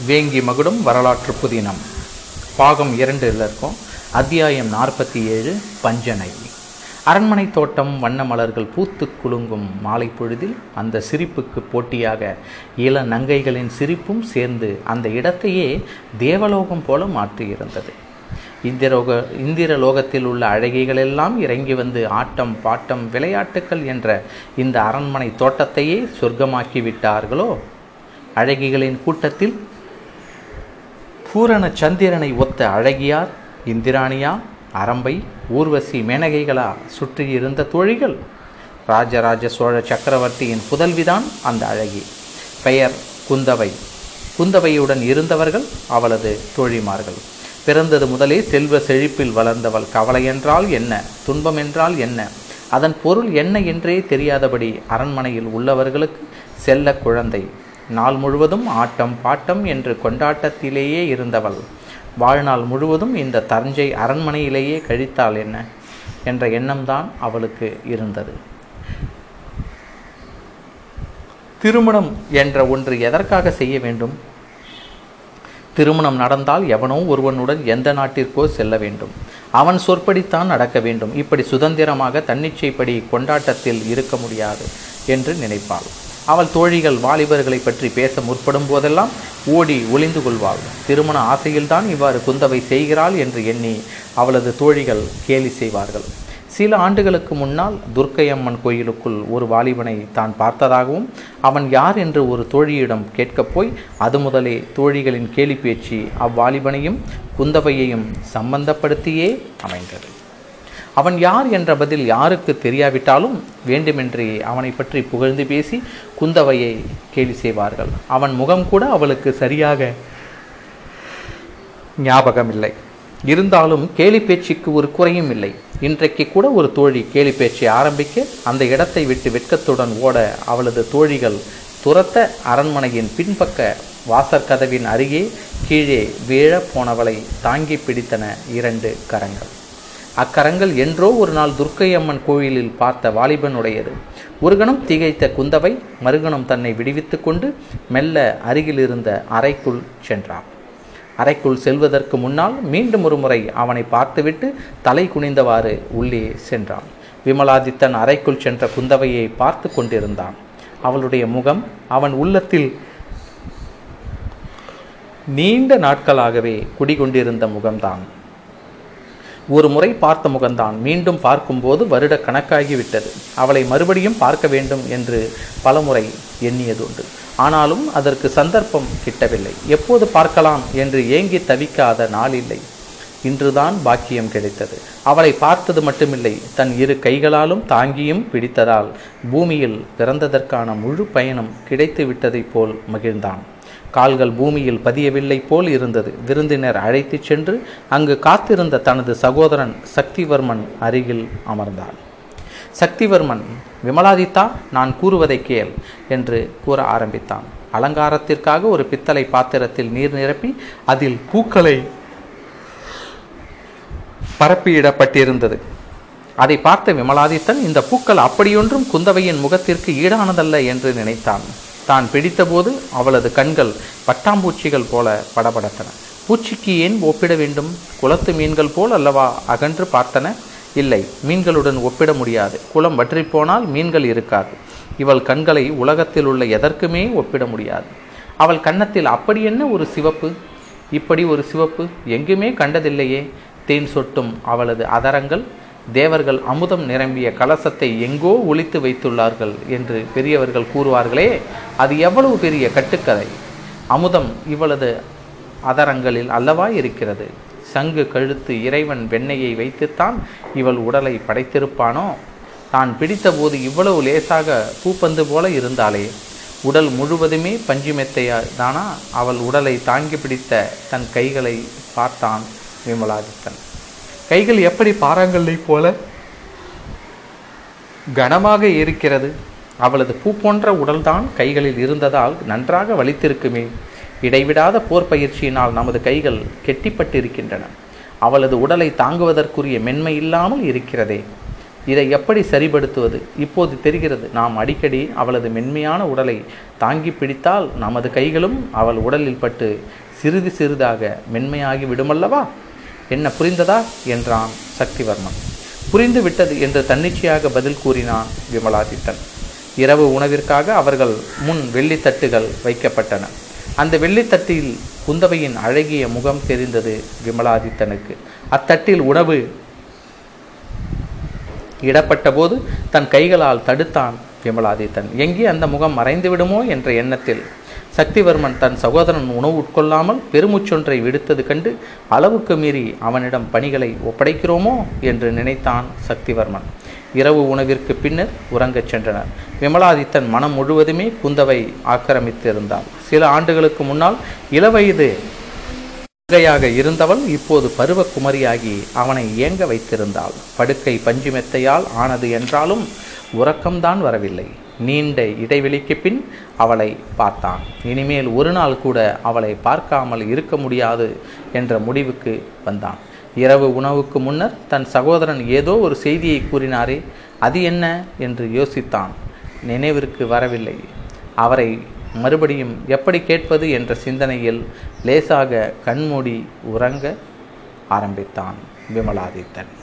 வேங்கி மகுடம் வரலாற்று புதினம். பாகம் இரண்டில் இருக்கும். அத்தியாயம் நாற்பத்தி ஏழு பஞ்சனை. அரண்மனை தோட்டம் வண்ண மலர்கள் பூத்து குலுங்கும் மாலை பொழுதில் அந்த சிரிப்புக்கு போட்டியாக இள நங்கைகளின் சிரிப்பும் சேர்ந்து அந்த இடத்தையே தேவலோகம் போல மாற்றியிருந்தது. இந்திரோக இந்திர லோகத்தில் உள்ள அழகிகளெல்லாம் இறங்கி வந்து ஆட்டம் பாட்டம் விளையாட்டுக்கள் என்ற இந்த அரண்மனை தோட்டத்தையே சொர்க்கமாக்கி விட்டார்களோ? அழகிகளின் கூட்டத்தில் பூரண சந்திரனை ஒத்த அழகியார் இந்திராணியா அரம்பை ஊர்வசி மேனகைகளா சுற்றியிருந்த தோழிகள். ராஜராஜ சோழ சக்கரவர்த்தியின் புதல்விதான் அந்த அழகி. பெயர் குந்தவை. குந்தவையுடன் இருந்தவர்கள் அவளது தோழிமார்கள். பிறந்தது முதலே செல்வ செழிப்பில் வளர்ந்தவள் கவலை என்றால் என்ன துன்பம் என்றால் என்ன? அதன் பொருள் என்ன என்றே தெரியாதபடி அரண்மனையில் உள்ளவர்களுக்கு செல்ல குழந்தை. நாள் முழுவதும் ஆட்டம் பாட்டம் என்று கொண்டாட்டத்திலேயே இருந்தவள். வாழ்நாள் முழுவதும் இந்த தஞ்சை அரண்மனையிலேயே கழித்தாள் என்ன? என்ற எண்ணம்தான் அவளுக்கு இருந்தது. திருமணம் என்ற ஒன்று எதற்காக செய்ய வேண்டும்? திருமணம் நடந்தால் எவனோ ஒருவனுடன் எந்த நாட்டிற்கோ செல்ல வேண்டும். அவன் சொற்படித்தான் நடக்க வேண்டும். இப்படி சுதந்திரமாக தன்னிச்சைப்படி கொண்டாட்டத்தில் இருக்க முடியாது என்று நினைப்பாள். அவள் தோழிகள் வாலிபர்களை பற்றி பேச முற்படும் போதெல்லாம் ஓடி ஒளிந்து கொள்வாள். திருமண ஆசையில்தான் இவ்வாறு குந்தவை செய்கிறாள் என்று எண்ணி அவளது தோழிகள் கேலி செய்வார்கள். சில ஆண்டுகளுக்கு முன்னால் துர்க்கையம்மன் கோயிலுக்குள் ஒரு வாலிபனை தான் பார்த்ததாகவும் அவன் யார் என்று ஒரு தோழியிடம் கேட்கப் போய் அது முதலே தோழிகளின் கேலி பேச்சு அவ்வாலிபனையும் குந்தவையையும் சம்பந்தப்படுத்தியே அமைந்தது. அவன் யார் என்ற பதில் யாருக்கு தெரியாவிட்டாலும் வேண்டுமென்றே அவனை பற்றி புகழ்ந்து பேசி குந்தவையை கேலி செய்வார்கள். அவன் முகம் கூட அவளுக்கு சரியாக ஞாபகமில்லை. இருந்தாலும் கேலி பேச்சுக்கு ஒரு குறையும் இல்லை. இன்றைக்கு கூட ஒரு தோழி கேலி பேச்சை ஆரம்பிக்க அந்த இடத்தை விட்டு வெட்கத்துடன் ஓட அவளது தோழிகள் துரத்த அரண்மனையின் பின்பக்க வாசற்கதவின் அருகே கீழே வீழ போனவளை தாங்கி பிடித்தன இரண்டு கரங்கள். அக்கரங்கள் என்றோ ஒரு நாள் துர்க்கையம்மன் கோயிலில் பார்த்த வாலிபனுடையது. ஒரு கணம் திகைத்த குந்தவை மறுகணம் தன்னை விடுவித்து கொண்டு மெல்ல அருகில் இருந்த அறைக்குள் சென்றான் அறைக்குள் செல்வதற்கு முன்னால் மீண்டும் ஒரு முறை அவனை பார்த்துவிட்டு தலை குனிந்தவாறு உள்ளே சென்றான். விமலாதித்தன் அறைக்குள் சென்ற குந்தவையை பார்த்து கொண்டிருந்தான். அவளுடைய முகம் அவன் உள்ளத்தில் நீண்ட நாட்களாகவே குடிகொண்டிருந்த முகம்தான். ஒரு முறை பார்த்த முகம்தான் மீண்டும் பார்க்கும்போது வருட கணக்காகிவிட்டது. அவளை மறுபடியும் பார்க்க வேண்டும் என்று பலமுறை எண்ணியதுண்டு. ஆனாலும் அதற்கு சந்தர்ப்பம் கிட்டவில்லை. எப்போது பார்க்கலாம் என்று ஏங்கி தவிக்காத நாள் இல்லை இன்றுதான் பாக்கியம் கிடைத்தது. அவளை பார்த்தது மட்டுமில்லை. தன் இரு கைகளாலும் தாங்கியும் பிடித்ததால் பூமியில் பிறந்ததற்கான முழு பயணம் கிடைத்து விட்டதைப் போல் மகிழ்ந்தான். கால்கள் பூமியில் பதியவில்லை போல் இருந்தது. விருந்தினர் அழைத்துச் சென்று அங்கு காத்திருந்த தனது சகோதரன் சக்திவர்மன் அருகில் அமர்ந்தான் சக்திவர்மன் விமலாதித்தா நான் கூறுவதை கேள் என்று கூற ஆரம்பித்தான். அலங்காரத்திற்காக ஒரு பித்தளை பாத்திரத்தில் நீர் நிரப்பி அதில் பூக்களை பரப்பியிடப்பட்டிருந்தது. அதை பார்த்த விமலாதித்தன் இந்த பூக்கள் அப்படியொன்றும் குந்தவையின் முகத்திற்கு ஈடானதல்ல என்று நினைத்தான். தான் பிடித்தபோது அவளது கண்கள் பட்டாம்பூச்சிகள் போல படபடத்தன. பூச்சிக்கு ஏன் ஒப்பிட வேண்டும்? குளத்து மீன்கள் போல் அல்லவா அகன்று பார்த்தன? இல்லை மீன்களுடன் ஒப்பிட முடியாது. குளம் வற்றிப்போனால் மீன்கள் இருக்காது. இவள் கண்களை உலகத்தில் உள்ள எதற்குமே ஒப்பிட முடியாது. அவள் கன்னத்தில் அப்படி என்ன ஒரு சிவப்பு? இப்படி ஒரு சிவப்பு எங்குமே கண்டதில்லையே. தேன் சொட்டும் அவளது அதரங்கள் தேவர்கள் அமுதம் நிரம்பிய கலசத்தை எங்கோ ஒழித்து வைத்துள்ளார்கள் என்று பெரியவர்கள் கூறுவார்களே அது எவ்வளவு பெரிய கட்டுக்கதை? அமுதம் இவளது அதரங்களில் அல்லவா இருக்கிறது? சங்கு கழுத்து இறைவன் வெண்ணையை வைத்துத்தான் இவள் உடலை படைத்திருப்பானோ? தான் பிடித்தபோது இவ்வளவு லேசாக பூப்பந்து போல இருந்தாலே உடல் முழுவதுமே பஞ்சுமெத்தையா தானா? அவள் உடலை தாங்கி பிடித்த தன் கைகளை பார்த்தான் விமலாதித்தன். கைகள் எப்படி பாறாங்கல்லை போல கனமாக இருக்கிறது. அவளது பூ போன்ற உடல்தான் கைகளில் இருந்ததால் நன்றாக வலித்திருக்குமே. இடைவிடாத போர் பயிற்சியினால் நமது கைகள் கெட்டிப்பட்டிருக்கின்றன. அவளது உடலை தாங்குவதற்குரிய மென்மை இல்லாமல் இருக்கிறதே. இதை எப்படி சரிபடுத்துவது? இப்போது தெரிகிறது நாம் அடிக்கடி அவளது மென்மையான உடலை தாங்கி பிடித்தால் நமது கைகளும் அவள் உடலில் பட்டு சிறிது சிறிதாக மென்மையாகி விடுமல்லவா? என்ன புரிந்ததா? என்றான் சக்திவர்மன். புரிந்து விட்டது என்று தன்னிச்சையாக பதில் கூறினான் விமலாதித்தன். இரவு உணவிற்காக அவர்கள் முன் வெள்ளித்தட்டுகள் வைக்கப்பட்டன. அந்த வெள்ளித்தட்டில் குந்தவையின் அழகிய முகம் தெரிந்தது விமலாதித்தனுக்கு. அத்தட்டில் உணவு இடப்பட்ட போது தன் கைகளால் தடுத்தான் விமலாதித்தன். எங்கே அந்த முகம் மறைந்து விடுமோ என்ற எண்ணத்தில் சக்திவர்மன் தன் சகோதரன் உணவு உட்கொள்ளாமல் பெருமுச்சொன்றை விடுத்தது கண்டு அளவுக்கு மீறி அவனிடம் பணிகளை ஒப்படைக்கிறோமோ? என்று நினைத்தான் சக்திவர்மன். இரவு உணவிற்கு பின்னர் உறங்கச் சென்றனர். விமலாதித்தன் மனம் முழுவதுமே குந்தவை ஆக்கிரமித்திருந்தாள் சில ஆண்டுகளுக்கு முன்னால் இளவயது மங்கையாக இருந்தவள் இப்போது பருவ குமரியாகி அவனை ஏங்க வைத்திருந்தாள். படுக்கை பஞ்சு மெத்தையால் ஆனது என்றாலும் உறக்கம்தான் வரவில்லை. நீண்ட இடைவெளிக்கு பின் அவளை பார்த்தான். இனிமேல் ஒரு நாள் கூட அவளை பார்க்காமல் இருக்க முடியாது என்ற முடிவுக்கு வந்தான். இரவு உணவுக்கு முன்னர் தன் சகோதரன் ஏதோ ஒரு செய்தியை கூறினாரே அது என்ன? என்று யோசித்தான். நினைவிற்கு வரவில்லை. அவரை மறுபடியும் எப்படி கேட்பது என்ற சிந்தனையில் லேசாக கண்மூடி உறங்க ஆரம்பித்தான் விமலாதித்தன்.